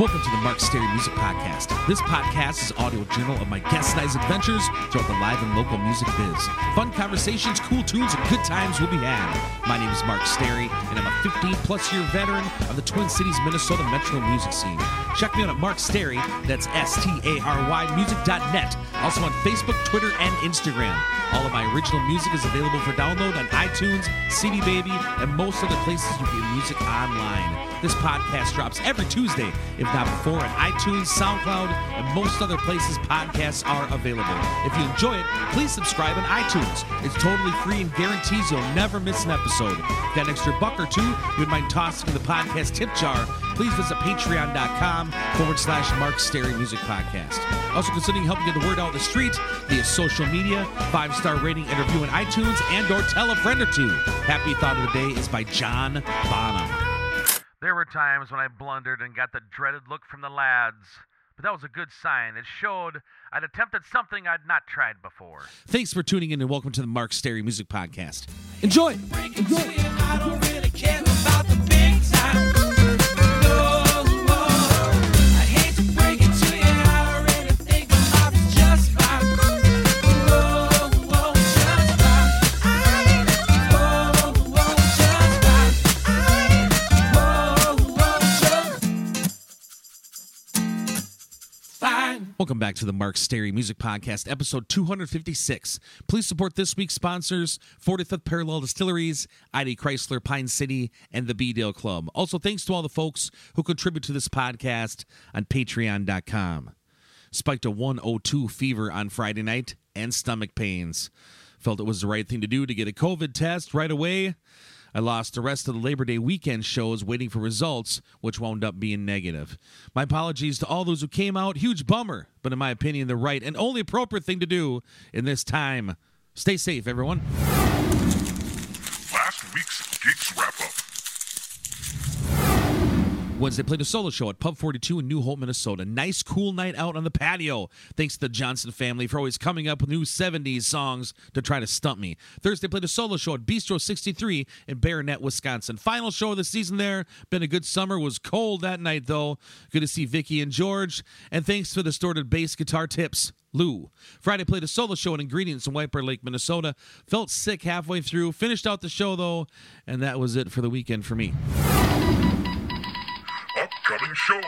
Welcome to the Mark Stary Music Podcast. This podcast is audio journal of my guest I's adventures throughout the live and local music biz. Fun conversations, cool tunes, and good times will be had. My name is Mark Stary, and I'm a 15 plus year veteran of the Twin Cities, Minnesota metro music scene. Check me out at Mark Stary, that's S T A R Y music.net. Also on Facebook, Twitter, and Instagram. All of my original music is available for download on iTunes, CD Baby, and most other places you get music online. This podcast drops every Tuesday, if not before, on iTunes, SoundCloud, and most other places podcasts are available. If you enjoy it, please subscribe on iTunes. It's totally free and guarantees you'll never miss an episode. That extra buck or two you would mind tossing in the podcast tip jar, please visit patreon.com forward slash Mark Stary Music Podcast. Also considering helping get the word out in the street via social media, five star rating and review on iTunes, and or tell a friend or two. Happy Thought of the Day is by John Bonham. There were times when I blundered and got the dreaded look from the lads, but that was a good sign. It showed I'd attempted something I'd not tried before. Thanks for tuning in and welcome to the Mark Stary Music Podcast. Enjoy! Welcome back to the Mark Stary Music Podcast, episode 256. Please support this week's sponsors 45th Parallel Distilleries, ID Chrysler, Pine City, and the B Dale Club. Also, thanks to all the folks who contribute to this podcast on patreon.com. Spiked a 102 fever on Friday night and stomach pains. Felt it was the right thing to do to get a COVID test right away. I lost the rest of the Labor Day weekend shows waiting for results, which wound up being negative. My apologies to all those who came out. Huge bummer, but in my opinion, the right and only appropriate thing to do in this time. Stay safe, everyone. Last week's Wednesday played a solo show at Pub 42 in New Hope, Minnesota. Nice, cool night out on the patio. Thanks to the Johnson family for always coming up with new 70s songs to try to stump me. Thursday played a solo show at Bistro 63 in Barronett, Wisconsin. Final show of the season there. Been a good summer. Was cold that night though. Good to see Vicky and George. And thanks for the distorted bass guitar tips. Lou. Friday played a solo show at Ingredients in White Bear Lake, Minnesota. Felt sick halfway through. Finished out the show though, and that was it for the weekend for me. Upcoming shows.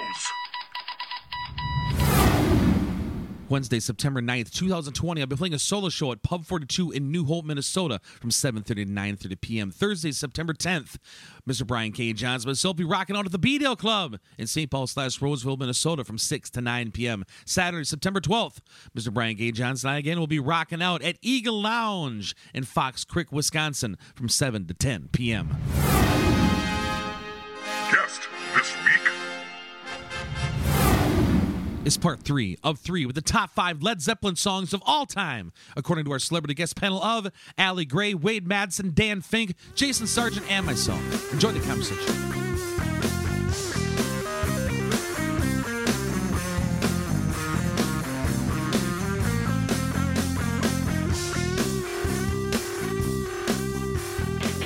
Wednesday, September 9th, 2020. I'll be playing a solo show at Pub 42 in New Hope, Minnesota from 7.30 to 9.30 p.m. Thursday, September 10th, Mr. Brian K. Johns myself be rocking out at the B-Dale Club in St. Paul slash Roseville, Minnesota from 6 to 9 p.m. Saturday, September 12th, Mr. Brian K. Johns and I again will be rocking out at Eagle Lounge in Fox Creek, Wisconsin from 7 to 10 p.m. is part three of three with the top five Led Zeppelin songs of all time, according to our celebrity guest panel of Allie Gray, Wade Madsen, Dan Fink, Jason Sargent, and myself. Enjoy the conversation.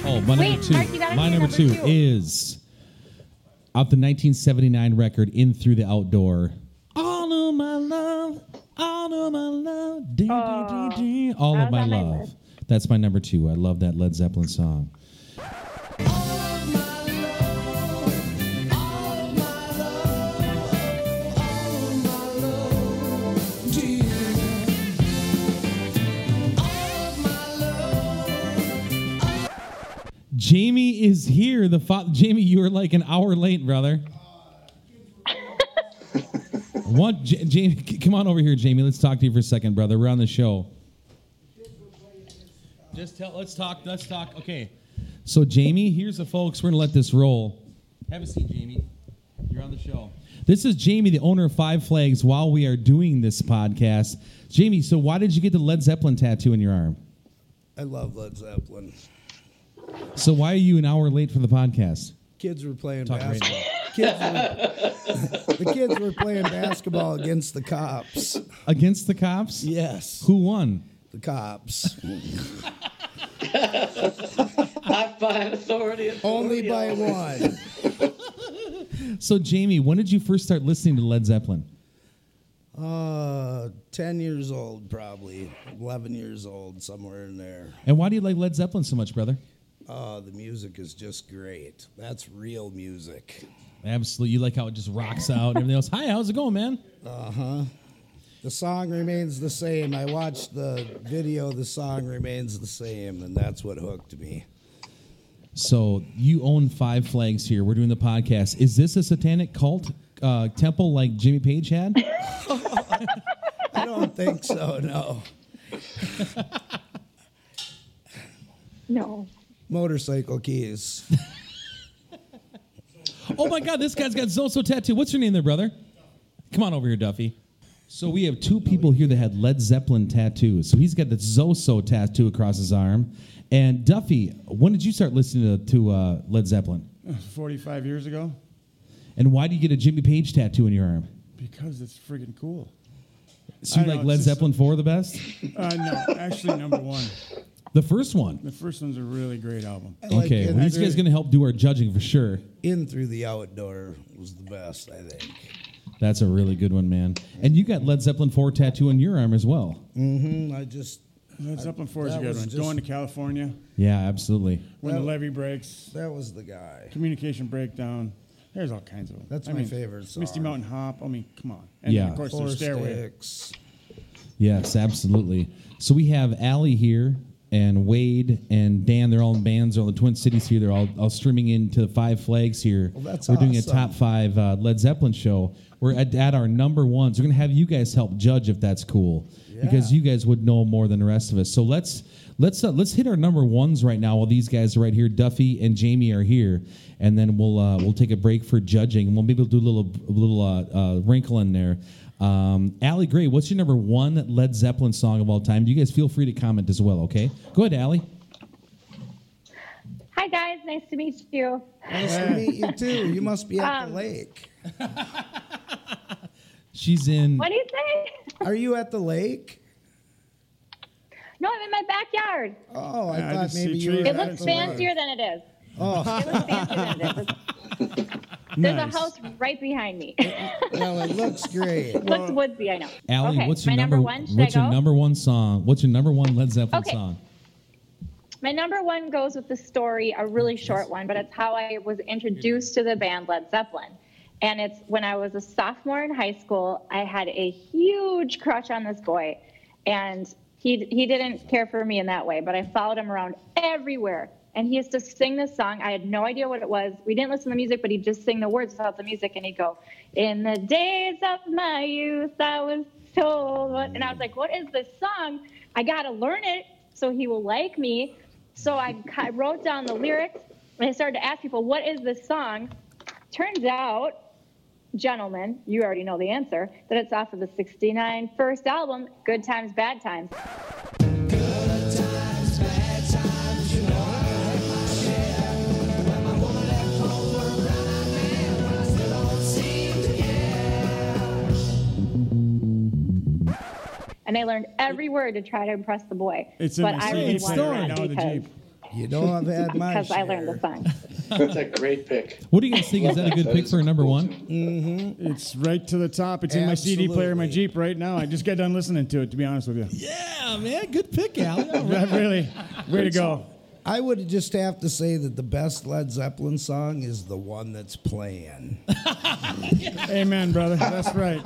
Oh, my Wait, number two. Mark, my number, number two, two. is out the 1979 record "In Through the Outdoor." All of my love, all of my love, dee, dee, dee, dee, all of my love. That's my number two. I love that Led Zeppelin song. All of my love. Jamie is here. The Jamie, you were like an hour late, brother. What, J- Jamie? c- Come on over here, Jamie. Let's talk to you for a second, brother. We're on the show. Just tell. Let's talk. Let's talk. Okay. So, Jamie, here's the folks. We're gonna let this roll. Have a seat, Jamie. You're on the show. This is Jamie, the owner of Five Flags. While we are doing this podcast, Jamie. So, why did you get the Led Zeppelin tattoo in your arm? I love Led Zeppelin. So, why are you an hour late for the podcast? Kids were playing Talk right basketball. Kids were, the kids were playing basketball against the cops. Against the cops? Yes, Who won? the cops. I find authority. Only by one. So, Jamie, when did you first start listening to Led Zeppelin? Uh, 10 years old, probably. 11 years old, somewhere in there. And why do you like Led Zeppelin so much, brother? Uh, the music is just great. That's real music. Absolutely. You like how it just rocks out and everything else. Hi, how's it going, man? Uh huh. The song remains the same. I watched the video, the song remains the same, and that's what hooked me. So, you own Five Flags here. We're doing the podcast. Is this a satanic cult uh, temple like Jimmy Page had? I don't think so, no. No. Motorcycle keys. oh my God, this guy's got Zoso tattoo. What's your name there, brother? Come on over here, Duffy. So we have two people here that had Led Zeppelin tattoos. So he's got the Zoso tattoo across his arm. And Duffy, when did you start listening to, to uh, Led Zeppelin? 45 years ago And why do you get a Jimmy Page tattoo in your arm? because it's friggin' cool. So you I know, like it's Led Zeppelin 4 the best? Uh, no, actually, number one. The first one. The first one's a really great album. I like Okay, in, well, these guys going to help do our judging for sure. in Through the Outdoor was the best, I think. That's a really good one, man. And you got Led Zeppelin 4 tattoo on your arm as well. hmm I just, Led Zeppelin 4 is a that good was one. just- Going to California Yeah, absolutely. when the Well- levee breaks, that was the guy. communication breakdown. There's all kinds of them. That's I my mean, favorite song. Misty Mountain Hop. I mean, come on. And Yeah. of course, Four there's Stairway. sticks. Yes, absolutely. So we have Allie here and Wade and Dan. They're all in bands. They're all in the Twin Cities here. They're all, all streaming into the Five Flags here. Well, that's We're doing a awesome. top five uh, Led Zeppelin show. We're at, at our number ones. We're going to have you guys help judge if that's cool because you guys would know more than the rest of us. So let's let's uh, let's hit our number ones right now while these guys are right here. Duffy and Jamie are here, and then we'll uh, we'll take a break for judging. We'll maybe do a little a little uh, uh, wrinkle in there. Um, Allie Gray, what's your number one Led Zeppelin song of all time? You guys feel free to comment as well. Okay, go ahead, Allie. Hi, guys. Nice to meet you. Nice to meet you too. You must be at Um, the lake. She's in. What do you say? Are you at the lake? No, I'm in my backyard. Oh, I Yeah, I thought just maybe you were. It looks fancier than it is. Oh, It looks fancier than it is. There's Nice. a house right behind me. well, it looks great. looks woodsy, I know. Allie, okay, what's your my number, number one? Should What's I your go? number one song? What's your number one Led Zeppelin Okay. song? My number one goes with the story, a really short one, but it's how I was introduced to the band Led Zeppelin. And it's when I was a sophomore in high school, I had a huge crush on this boy. And he, he didn't care for me in that way, but I followed him around everywhere. And he used to sing this song. I had no idea what it was. We didn't listen to the music, but he'd just sing the words without the music. And he'd go, In the days of my youth, I was told. What? And I was like, What is this song? I got to learn it so he will like me. So I ca- wrote down the lyrics and I started to ask people, What is this song? Turns out, gentlemen, you already know the answer, that it's off of the 69 first album, Good Times, Bad Times. And I learned every word to try to impress the boy. It's in but the I really player wanted right that now in the because, Jeep. You know I've had my because I learned the song. That's a great pick. What do you guys think? Is that a good That pick for a number cool. one? Mm-hmm. It's right to the top. It's in my CD player in my Jeep right now. I just got done listening to it, to be honest with you. Yeah, man, good pick, Al. That really, way to go. I would just have to say that the best Led Zeppelin song is the one that's playing. Amen, brother. That's right.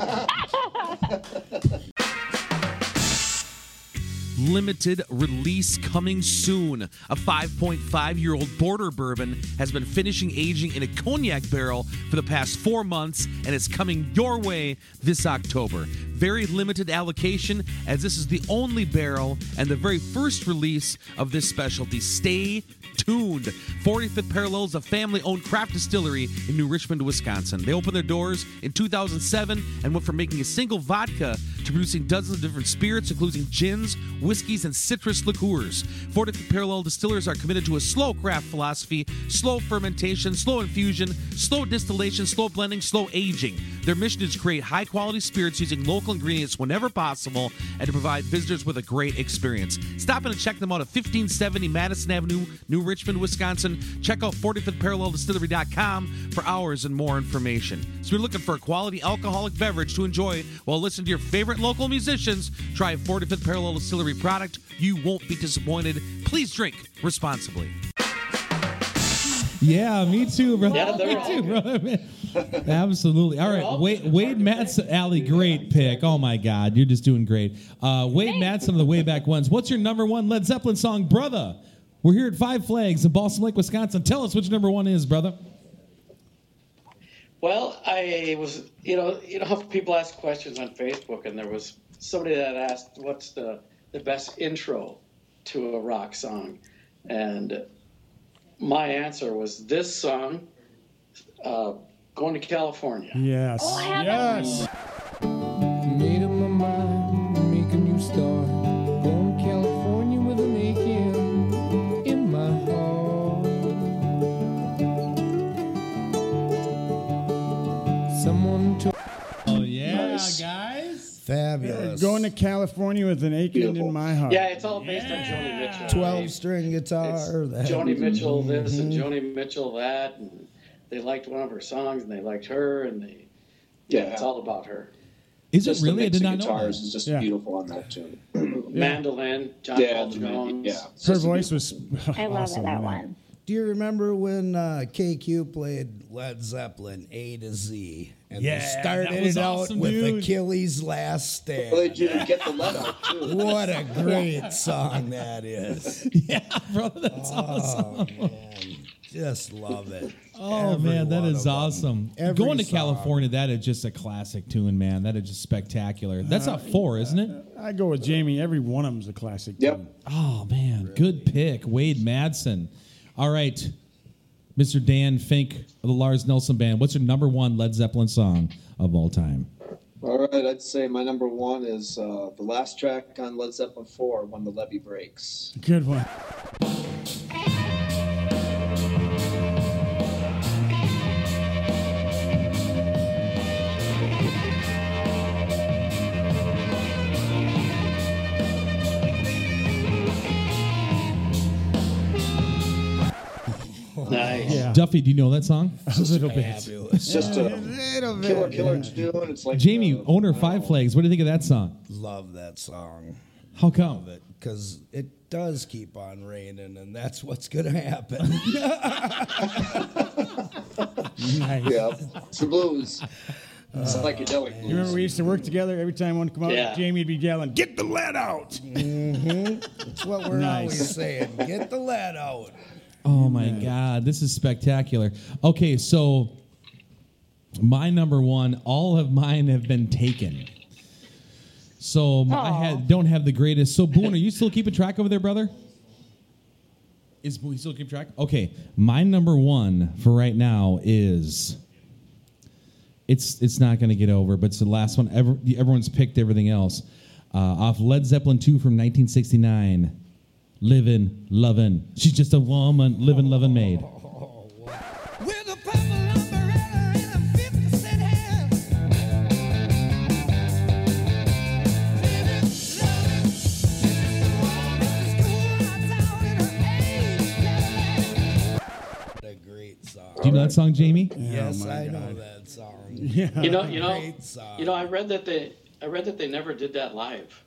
Limited release coming soon. A 5.5 year old border bourbon has been finishing aging in a cognac barrel for the past four months and is coming your way this October. Very limited allocation, as this is the only barrel and the very first release of this specialty. Stay tuned. 45th Parallel is a family owned craft distillery in New Richmond, Wisconsin. They opened their doors in 2007 and went from making a single vodka to producing dozens of different spirits, including gins, whiskeys, and citrus liqueurs. 45th Parallel Distillers are committed to a slow craft philosophy, slow fermentation, slow infusion, slow distillation, slow blending, slow aging. Their mission is to create high quality spirits using local ingredients whenever possible and to provide visitors with a great experience. Stop in and check them out at 1570 Madison Avenue, New Richmond, Wisconsin. Check out 45thparalleldistillery.com for hours and more information. So if you're looking for a quality alcoholic beverage to enjoy while listening to your favorite local musicians, try a 45th Parallel Distillery product. You won't be disappointed. Please drink responsibly. Yeah, me too, brother. Yeah, me too, good. brother. Man. Absolutely. All right, all Wade. Wade Madsen, Allie, great pick. Oh my God, you're just doing great. Uh, Wade Madsen of the Wayback Ones. What's your number one Led Zeppelin song, brother? We're here at Five Flags in Balsam Lake, Wisconsin. Tell us which number one is, brother. Well, I was, you know, you know how people ask questions on Facebook, and there was somebody that asked, "What's the the best intro to a rock song?" And my answer was this song, uh, "Going to California." Yes. Oh, I have that yes. Made up my mind, make a new start. Going to California with an aching in my heart. Someone told Oh yeah, Nice. guys. Fabulous. Going to California with an aching in my heart. Yeah, it's all based on Joni Mitchell. 12 string guitar. that- Joni Mitchell this and Mhm. Joni Mitchell that, and they liked one of her songs, and they liked her, and they, yeah, it's all about her. Is Just it really? the I did of not know. guitars That. is just Yeah. beautiful on that tune. Mandolin, John Yeah, Paul Jones. yeah. Her voice was I love awesome, that yeah. one. Do you remember when uh, KQ played Led Zeppelin A to Z? And Yeah, they started was it out awesome, with dude. Achilles' Last Stand. Well, they didn't get the let out too. What a great song that is. Yeah, brother, that's awesome. Oh, man. Just love it. Oh Every man, that one of them. awesome. Every Going to song. California, that is just a classic tune, man. That is just spectacular. That's a four, isn't it? I go with Jamie. Every one of them's a classic. Yep. tune. Oh man, good pick, Wade Madsen. All right, Mr. Dan Fink of the Lars Nelson Band. What's your number one Led Zeppelin song of all time? All right, I'd say my number one is uh, the last track on Led Zeppelin 4, When the Levee Breaks. Good one. Nice. Yeah. Duffy, do you know that song? A little bit. Fabulous. It's just a Little bit, killer, killer yeah. tune. It's like Jamie, uh, owner of don't Five. Flags. What do you think of that song? Love that song. How come? Because it does keep on raining, and that's what's going to happen. Nice. Yeah, it's the blues. It's psychedelic blues. You remember we used to work together? Every time one come out, Yeah. Jamie'd be yelling, "Get the lead out!" Mm-hmm. That's what we're Nice. always saying. Get the lead out. Oh my God, this is spectacular. Okay, so my number one, all of mine have been taken. So my- I had, don't have the greatest. So Boone, are you still keeping track over there, brother? Is Boone still keep track? Okay, my number one for right now is. It's it's not going to get over, but it's the last one. Ever, everyone's picked everything else. Uh, off Led Zeppelin 2 from 1969. Living, loving. She's just a woman, living, loving maid. With a purple umbrella and a 50 cent hand. Living, loving, living the woman school outside in her age. What a great song. Do you know that song, Jamie? yes, my I know that song. Yeah. You know, you know, Great song. you know. I read that they, I read that they never did that live.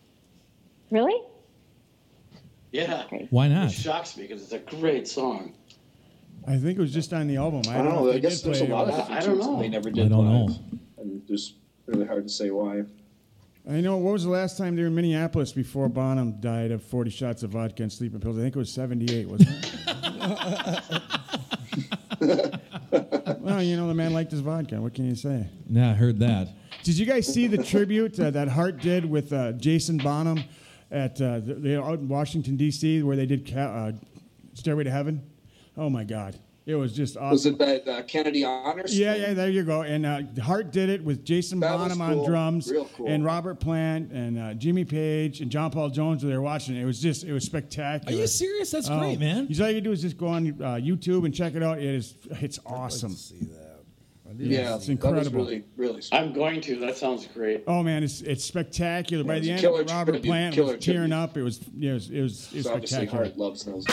Really? Yeah, Why not? it shocks me because it's a great song. I think it was just on the album. I I don't know. I they guess did there's a play lot it. of I- different I don't tunes that know. they never did I don't live. know. And just really hard to say why. I know. What was the last time they were in Minneapolis before Bonham died of 40 shots of vodka and sleeping pills? I think it was 78, wasn't it? well, you know, the man liked his vodka. What can you say? Yeah, I heard that. Did you guys see the tribute uh, that Heart did with uh, Jason Bonham at uh, the, they out in Washington D.C. where they did ca- uh, Stairway to Heaven? Oh my God, It was just awesome. Was it that uh, Kennedy Honors? Yeah, thing? yeah, there you go. And uh, Heart did it with Jason That was Bonham on drums, Real cool. and Robert Plant, and uh, Jimmy Page, and John Paul Jones were there watching. It It was just, it was spectacular. Are you serious? That's Oh, great, man. You all you do is just go on uh, YouTube and check it out. It is, it's awesome. See that? I Yeah, It's see that was incredible. really, really sweet. I'm going to. That sounds great. Oh man, it's it's spectacular. By Yeah, the end, a killer Robert tribute, Plant was tearing tribute. up. It was, it was, it was, it was So obviously, spectacular. Heart loves those.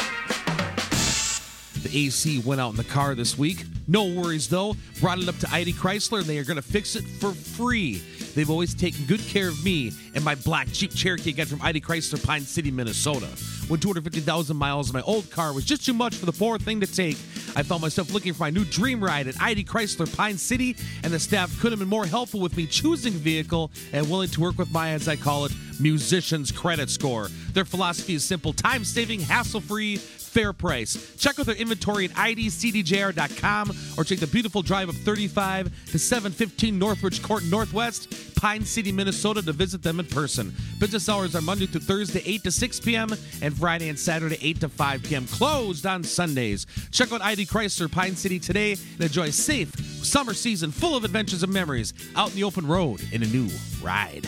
The AC went out in the car this week. No worries though. Brought it up to ID Chrysler and they are going to fix it for free. They've always taken good care of me and my black Jeep Cherokee I got from ID Chrysler, Pine City, Minnesota. When 250,000 miles in my old car was just too much for the poor thing to take, I found myself looking for my new dream ride at ID Chrysler, Pine City, and the staff couldn't have been more helpful with me choosing vehicle and willing to work with my, as I call it, musician's credit score. Their philosophy is simple time saving, hassle free, fair price. Check out their inventory at idcdjr.com or take the beautiful drive of 35 to 715 Northridge Court Northwest, Pine City, Minnesota to visit them in person. Business hours are Monday through Thursday, 8 to 6 p.m., and Friday and Saturday, 8 to 5 p.m. Closed on Sundays. Check out ID Chrysler Pine City today and enjoy a safe summer season full of adventures and memories out in the open road in a new ride.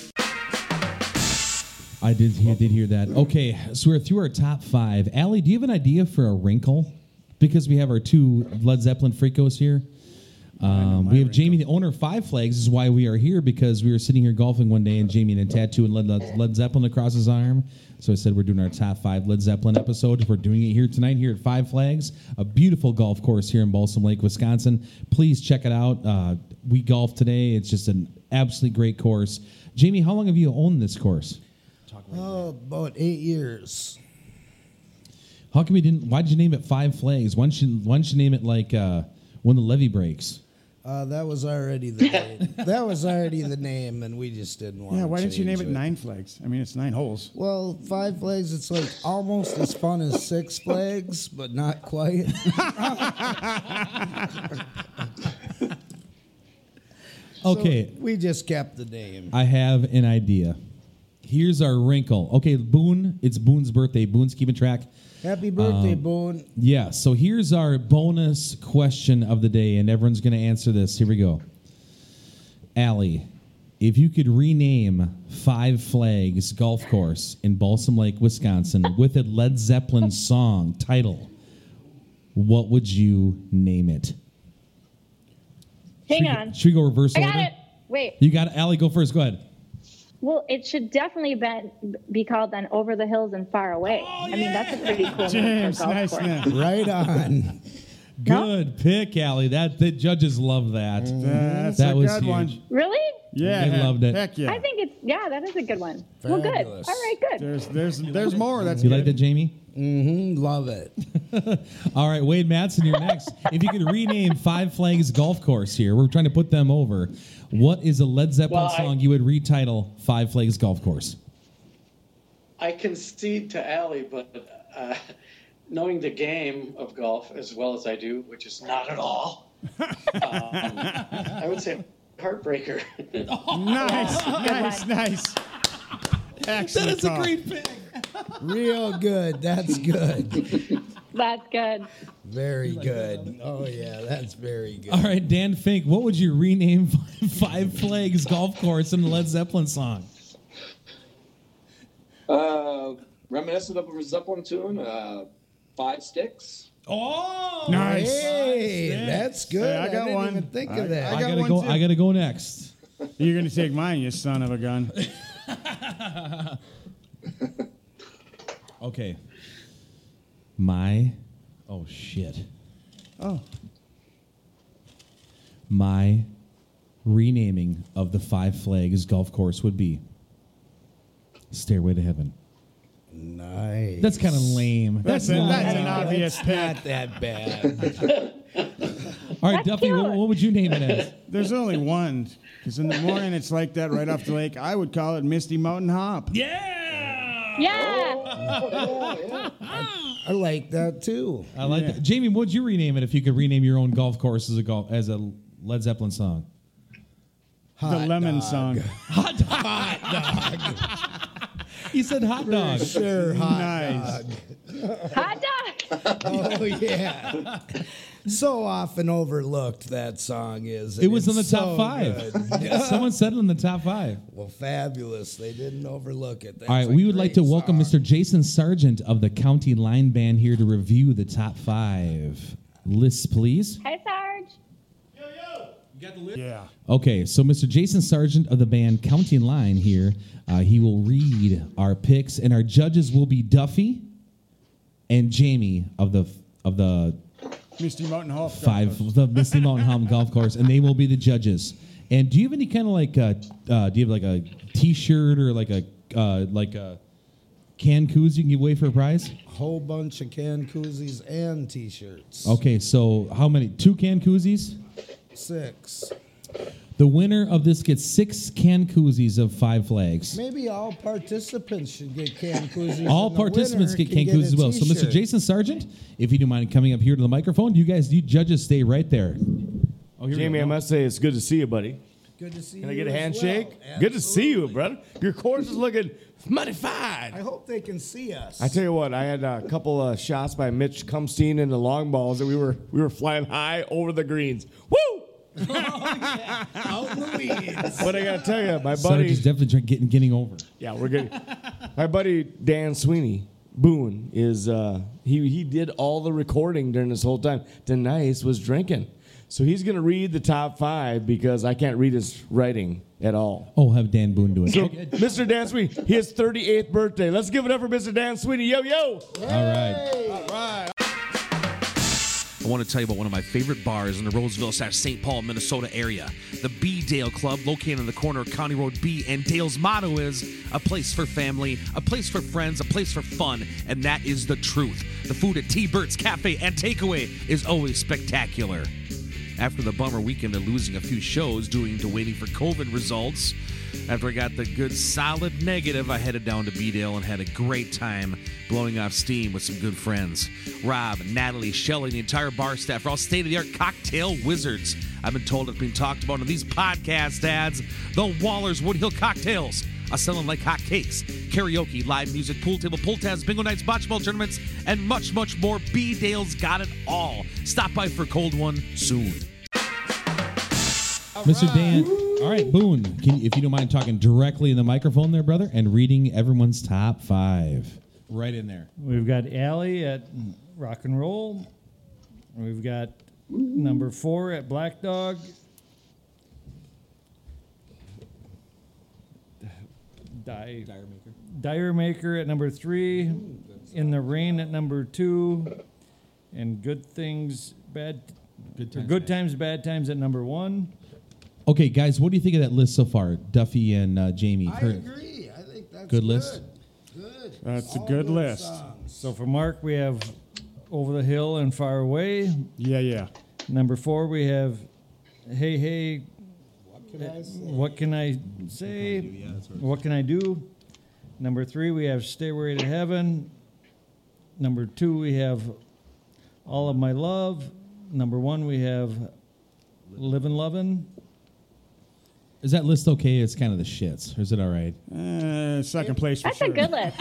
I did hear, did hear that. Okay, so we're through our top five. Allie, do you have an idea for a wrinkle? Because we have our two Led Zeppelin freakos here. Um, we have Jamie, the owner of Five Flags, is why we are here because we were sitting here golfing one day and Jamie had a tattoo and Led, Led Zeppelin across his arm. So I said we're doing our top five Led Zeppelin episode. We're doing it here tonight here at Five Flags, a beautiful golf course here in Balsam Lake, Wisconsin. Please check it out. Uh, we golf today. It's just an absolutely great course. Jamie, how long have you owned this course? Oh, about eight years. How come you didn't? Why did you name it Five Flags? Why don't you, why don't you name it like uh, when the levee breaks? Uh, that was already the name. that was already the name, and we just didn't want. Yeah, to why didn't you name change it Nine Flags? I mean, it's nine holes. Well, Five Flags, it's like almost as fun as Six Flags, but not quite. Okay, So we just kept the name. I have an idea. Here's our wrinkle. Okay, Boone, it's Boone's birthday. Boone's keeping track. Happy birthday, Um, Boone. Yeah, so here's our bonus question of the day, and everyone's going to answer this. Here we go. Allie, if you could rename Five Flags Golf Course in Balsam Lake, Wisconsin, with a Led Zeppelin song title, what would you name it? Hang Should we- on. Should we go reverse I order? got it. Wait. You got it. Allie, go first. Go ahead. Well, it should definitely be, be called then Over the Hills and Far Away. I mean, that's a pretty cool name James, for golf nice course. name. Right on. Good pick, Allie. That the judges love that. That's That a was good huge. one. Really? Yeah, They loved it. Heck yeah. I think it's yeah, that is a good one. Well, good. All right, good. There's there's there's more. That's You good. like that, Jamie? Mm-hmm. Love it. All right, Wade Madsen, you're next. if you could rename Five Flags Golf Course here, we're trying to put them over. What is a Led Zeppelin Well, I- song you would retitle Five Flags Golf Course? I concede to Allie, but uh, knowing the game of golf as well as I do, which is not at all, um, I would say Heartbreaker. Nice, nice, nice. Excellent. great pick. Real good. That's good. That's good. Very good. Oh yeah, that's very good. All right, Dan Fink, what would you rename Five Flags Golf Course in the Led Zeppelin song? Uh, reminiscent of a Zeppelin tune, uh, Five Sticks. Oh, Nice. Hey, that's good. Hey, I got didn't one. even think I- of that. I, got gotta one go. too. I gotta go next. You're gonna take mine, you son of a gun. Okay. My, oh shit. Oh, My renaming of the Five Flags Golf Course would be Stairway to Heaven. nice. That's kind of lame. that's, That's a, that's an obvious pick. not that bad. All right, That's Duffy, what, what would you name it as? There's only one. Because in the morning it's like that right off the lake. I would call it Misty Mountain Hop. Yeah. Yeah. I like that too. I like Yeah. that. Jamie, what would you rename it if you could rename your own golf course as a golf as a Led Zeppelin song? the Hot lemon dog. song. He said hot dog. Sure, hot Nice. dog. Hot dog. Oh yeah. so often overlooked that song is. It was in the it's top so five. Someone said it in the top five. well, fabulous. They didn't overlook it. That's All right, we would like to great welcome song. Mr. Jason Sargent of the County Line Band here to review the top five lists, please. Hi, Sarge. Yeah. Okay, so Mr. Jason Sargent of the band County Line here, uh, he will read our picks, and our judges will be Duffy and Jamie of the of the Misty Mountain Hall. five the Misty Mountain Home Golf Course, and they will be the judges. And do you have any kind of like uh uh, do you have like a T-shirt or like a uh, like a can koozie you can give away for a prize? whole bunch of can koozies and T-shirts. Okay, so how many? Two can koozies. Six. The winner of this gets six can koozies of Five Flags. Maybe all participants should get can koozies. All and the participants winner get can can koozies as well. So, Mr. T-shirt. Jason Sargent, if you don't mind coming up here to the microphone, you guys, you judges, stay right there. Oh, here we Jamie, go. I must say it's good to see you, buddy. Good to see you. Can I get a as handshake? well. Good to see you, Absolutely. brother. Your course is looking mighty fine. I hope they can see us. I tell you what, I had a couple of shots by Mitch Cumstein in the long balls that we were we were flying high over the greens. Woo! Out in the weeds. But I gotta tell you, my Sarge buddy, is definitely trying- getting getting over. yeah, we're good. my buddy Dan Sweeney Boone is uh, he he did all the recording during this whole time. Denise was drinking, so he's gonna read the top five because I can't read his writing at all. Oh, have Dan Boone do it. So, Mr. Dan Sweeney, his 38th birthday. Let's give it up for Mr. Dan Sweeney. Yo, yo. All right. I want to tell you about one of my favorite bars in the Roseville slash St. Paul, Minnesota area. The B Dale Club, located on the corner of County Road B, and Dale's motto is a place for family, a place for friends, a place for fun, and that is the truth. The food at T. Bert's Cafe and Takeaway is always spectacular. After the bummer weekend of losing a few shows due to waiting for COVID results, after I got the good solid negative, I headed down to B-Dale and had a great time blowing off steam with some good friends. Rob, Natalie, Shelly, the entire bar staff are all state-of-the-art cocktail wizards. I've been told it's been talked about in these podcast ads. The Waller's Woodhill Cocktails are selling like hotcakes. Karaoke, live music, pool table, pull tabs, bingo nights, bocce ball tournaments, and much, much more. B-Dale's got it all. Stop by for a cold one soon. Mr. Dan. All right, Boone. Can you, if you don't mind talking directly in the microphone there, brother, and reading everyone's top five. Right in there. We've got Allie at Rock and Roll. We've got number four at Black Dog. Die, D'yer Mak'er at number three. In the Rain at number two. And Good Things, Bad Good times, Good bad. Times, Bad Times at number one. Okay, guys, what do you think of that list so far, Duffy and uh, Jamie? I For- agree. I think that's Good list? Good. That's a All good list. songs. So for Mark, we have Over the Hill and Far Away. Yeah, yeah. Number four, we have Hey Hey, What can What Can I Say? What Can I Do? Number three, we have Stairway to Heaven. Number two, we have All of My Love. Number one, we have Livin' Lovin'. is that list okay? It's kind of the shits, or is it all right? Uh, second place for That's sure. a good list.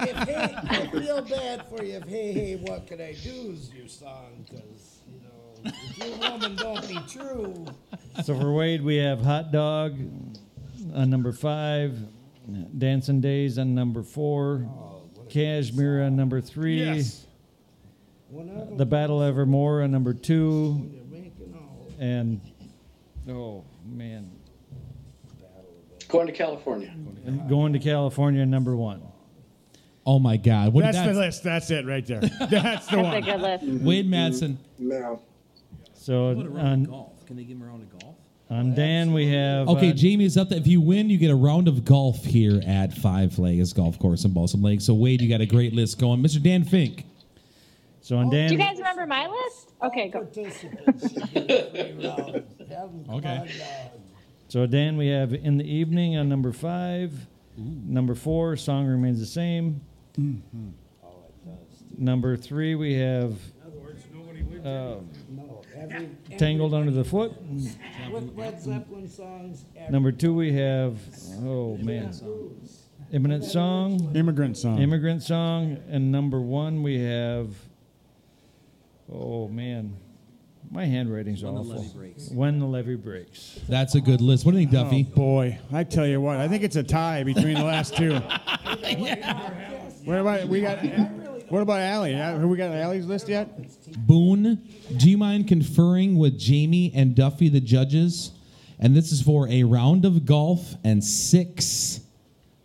If hey, I feel bad for you. If hey hey, what can I do is your song because you know if your woman don't be true. So for Wade, we have Hot Dog on number five, Dancing Days on number four, Kashmir on number three, Yes. One of them The Battle Evermore on number two, you're making all. and oh man, Going to California. Going to California number one. Oh my God! What That's that's the list. That's it right there. That's the That's a one. good list. Wade Madsen. No. So on, golf. Can they give him a round of golf? on Dan we have Okay, uh, Jamie's up there. If you win, you get a round of golf here at Five Flags Golf Course in Balsam Lake. So Wade, you got a great list going. Mr. Dan Fink. so on Dan Do you guys remember my list? Okay, go. Participants should get a free round. Have 'em come Okay. on down. So Dan, we have in the evening on number five. Number four, song remains the same. Number three, we have uh, No, every, Tangled Under the Foot. with Led Zeppelin songs. every Number two, we have oh man, blues. Imminent Song, Immigrant song. Immigrant Song, and number one we have. Oh man, my handwriting's When the awful. Levee Breaks. When the levee breaks. That's a good list. What do you think, oh. Duffy? Oh, boy, I tell you what, I think it's a tie between the last two. What about we got? What about Allie? Have we got Allie's list yet? Boone, do you mind conferring with Jamie and Duffy, the judges? And this is for a round of golf and six,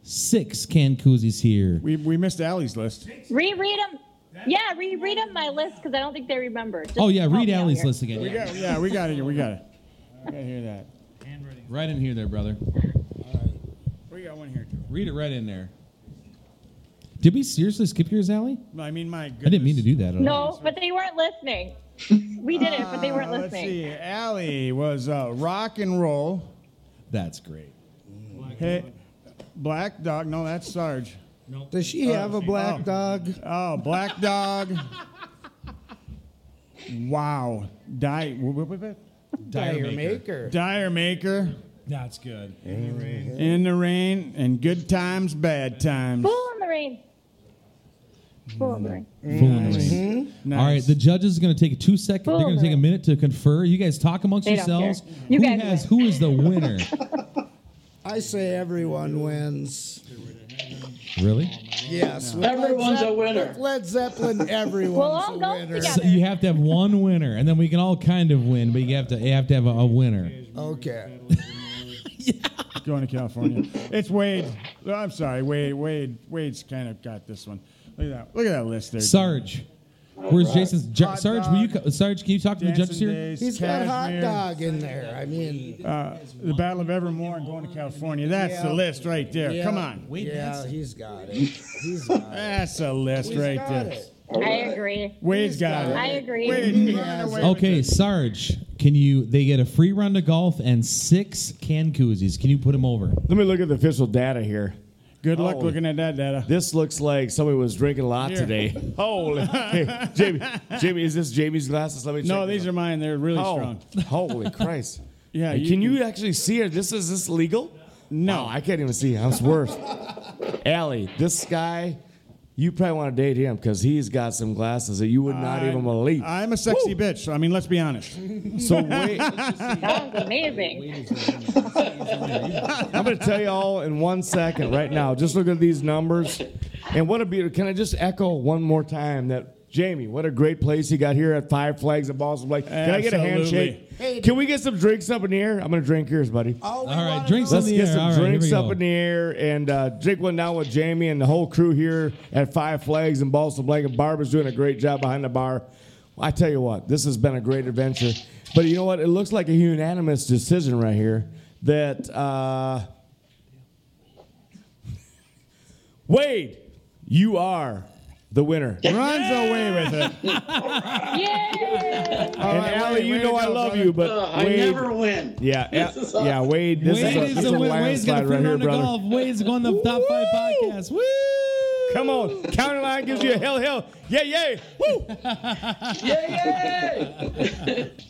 six can koozies here. We, we missed Allie's list. Reread them. Yeah, reread them my list because I don't think they remember. Just Oh yeah, read Allie's list again. We Yeah. got, yeah, we got it. We got it. I gotta hear that. Right in here, there, brother. All right, We got one here too. Read it right in there. Did we seriously skip yours, Allie? I mean, my goodness. I didn't mean to do that. At all. No, but they weren't listening. We did it, but they weren't Uh, let's listening. see. Allie was uh, rock and roll. That's great. Hey, Black Dog. No, that's Sarge. Does she have a black oh. dog? Oh, Black Dog. wow. Die. wh- wh- wh- wh- D'yer Mak'er. D'yer Mak'er. That's good. In the rain. In the rain and good times, bad times. Fool in the rain. Fool in the rain. Full in the rain. Nice. All right, the judges are going to take two seconds. They're going to take a minute to confer. You guys talk amongst They don't yourselves. You who guys has who is the winner? I say everyone wins. really? Yes. with Everyone's Led a winner. with Led Zeppelin, everyone's We'll all a go winner. together. So you have to have one winner, and then we can all kind of win, but you have to you have to have a, a winner. Okay. Going to California. It's Wade. I'm sorry, Wade. Wade. Wade's kind of got this one. Look at that. Look at that list there. Sarge, where's Jason's? J- Sarge, will you? co- Sarge, can you talk to the Dancing judges here? Days, He's got hot dog in there. I mean, Uh, the Battle of Evermore and going to California. That's the list right there. yeah, Come on. yeah, he's got it. He's got it. That's a list He's right there. it. I agree. Wade's got it. I agree. Wade, you running away with Okay. Sarge, can you? They get a free run to golf and six can koozies. Can you put them over? Let me look at the official data here. Good luck Oh. looking at that data. This looks like somebody was drinking a lot Here. today. Holy, hey, Jamie, Jamie, is this Jamie's glasses? Let me check. No, these are mine. They're really Oh, strong. holy Christ! Yeah, you can you actually see it? This is this legal? No. Wow, I can't even see. I'm worse. Allie, this guy, you probably want to date him because he's got some glasses that you would not even believe. I'm a sexy bitch. So, I mean, let's be honest. so wait, Sounds amazing. I'm going to tell you all in one second right now. Just look at these numbers. And what a beautiful. Can I just echo one more time that Jamie, what a great place you got here at Five Flags of Balsam Lake. Can I get a Absolutely. handshake? Can we get some drinks up in the air? I'm going to drink yours, buddy. All, All right, wanna drinks know- in Let's get air. some All right, drinks we up in the air and uh, drink one down with Jamie and the whole crew here at Five Flags and Balsam Lake. And Barbara's doing a great job behind the bar. I tell you what, this has been a great adventure. But you know what? It looks like a unanimous decision right here that uh, Wade, you are the winner. Runs away with it. Yay! and right, Allie, Wade, you way to know I love brother. you, but Uh, I Wade, never win. yeah, This yeah, is yeah. Wade, this Wade is a, is this the is a win. Wade's got landslide a free right here, run to brother. golf. Wade's going to the top five podcast. Woo! Come on, county line gives you a hell, hell, yeah, yeah, woo.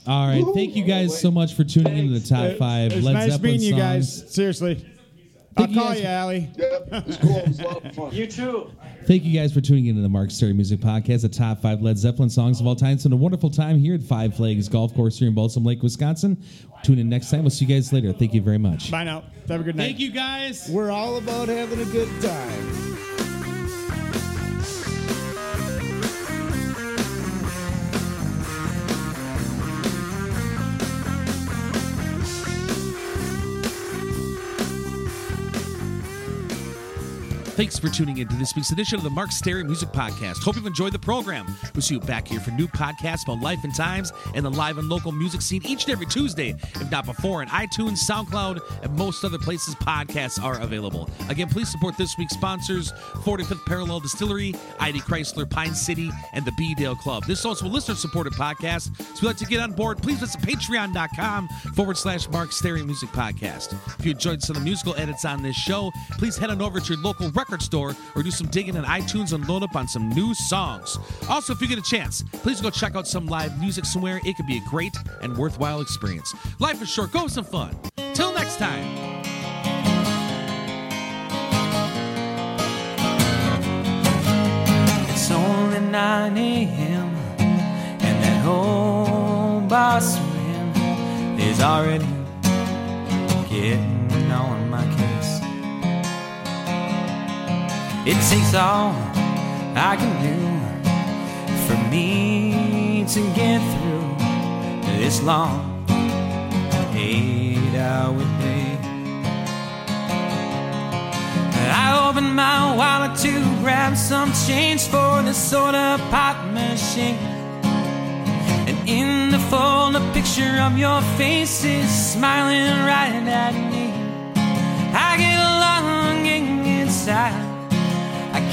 All right, thank you guys so much for tuning into the top five It's Led nice Zeppelin meeting you songs. guys. Seriously. Thank I'll you call guys you, for- Allie. Yep, it was cool. It was a lot of fun. You too. Thank you guys for tuning into the Mark Stary Music Podcast, the top five Led Zeppelin songs of all time. It's been a wonderful time here at Five Flags Golf Course here in Balsam Lake, Wisconsin. Tune in next time. We'll see you guys later. Thank you very much. Bye now. Have a good night. Thank you guys. We're all about having a good time. Thanks for tuning in to this week's edition of the Mark Stary Music Podcast. Hope you've enjoyed the program. We'll see you back here for new podcasts about life and times and the live and local music scene each and every Tuesday, if not before, on iTunes, SoundCloud, and most other places podcasts are available. Again, please support this week's sponsors 45th Parallel Distillery, ID Chrysler, Pine City, and the B Dale Club. This is also a listener supported podcast. So if you'd like to get on board, please visit patreon.com forward slash Mark Stary Music Podcast. If you enjoyed some of the musical edits on this show, please head on over to your local record record store or do some digging on iTunes and load up on some new songs. Also, if you get a chance, please go check out some live music somewhere. It could be a great and worthwhile experience. Life is short. Go have some fun. Till next time. It's only 9 a.m. and that whole boss man is already getting on my case. It takes all I can do for me to get through this long eight hour day. I opened my wallet to grab some change for the soda pop machine. And in the fold, a picture of your face is smiling right at me. I get longing inside.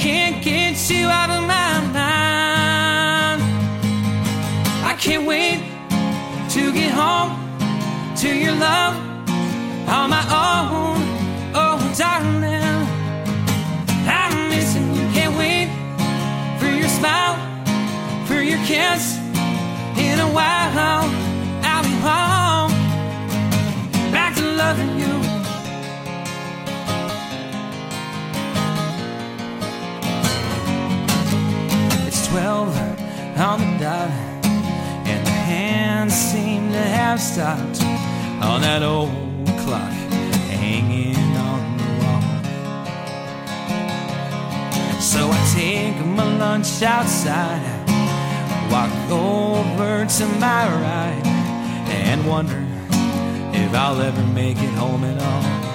Can't get you out of my mind. I can't wait to get home to your love on my own. Oh, darling, I'm missing you. Can't wait for your smile, for your kiss. In a while, 12 on the dot, and the hands seem to have stopped on that old clock hanging on the wall. So I take my lunch outside, walk over to my right, and wonder if I'll ever make it home at all.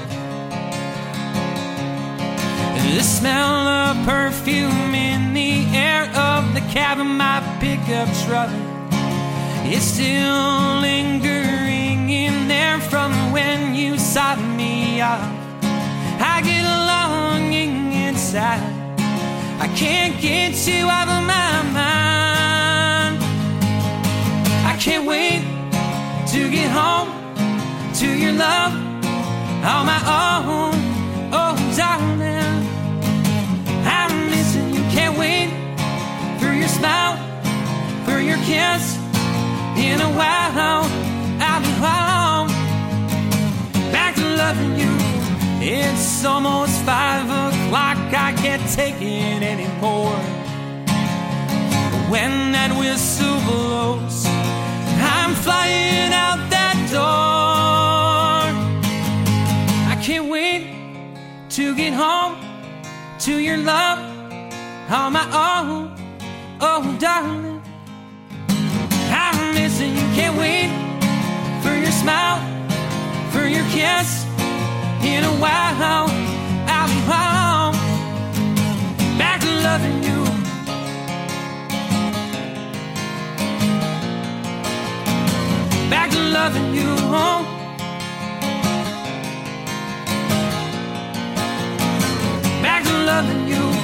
The smell of perfume in the air of the cab of my pickup truck is still lingering in there from when you saw me off. I get longing inside. I can't get you out of my mind. I can't wait to get home to your love on my own. Oh, darling. Your for your kiss. In a while, I'll be home, back to loving you. It's almost five o'clock. I can't take it anymore. When that whistle blows, I'm flying out that door. I can't wait to get home to your love on my own. Oh, darling, I'm missing you. Can't wait for your smile, for your kiss. In a while, I'll be home, back to loving you. Back to loving you. home, Back to loving you.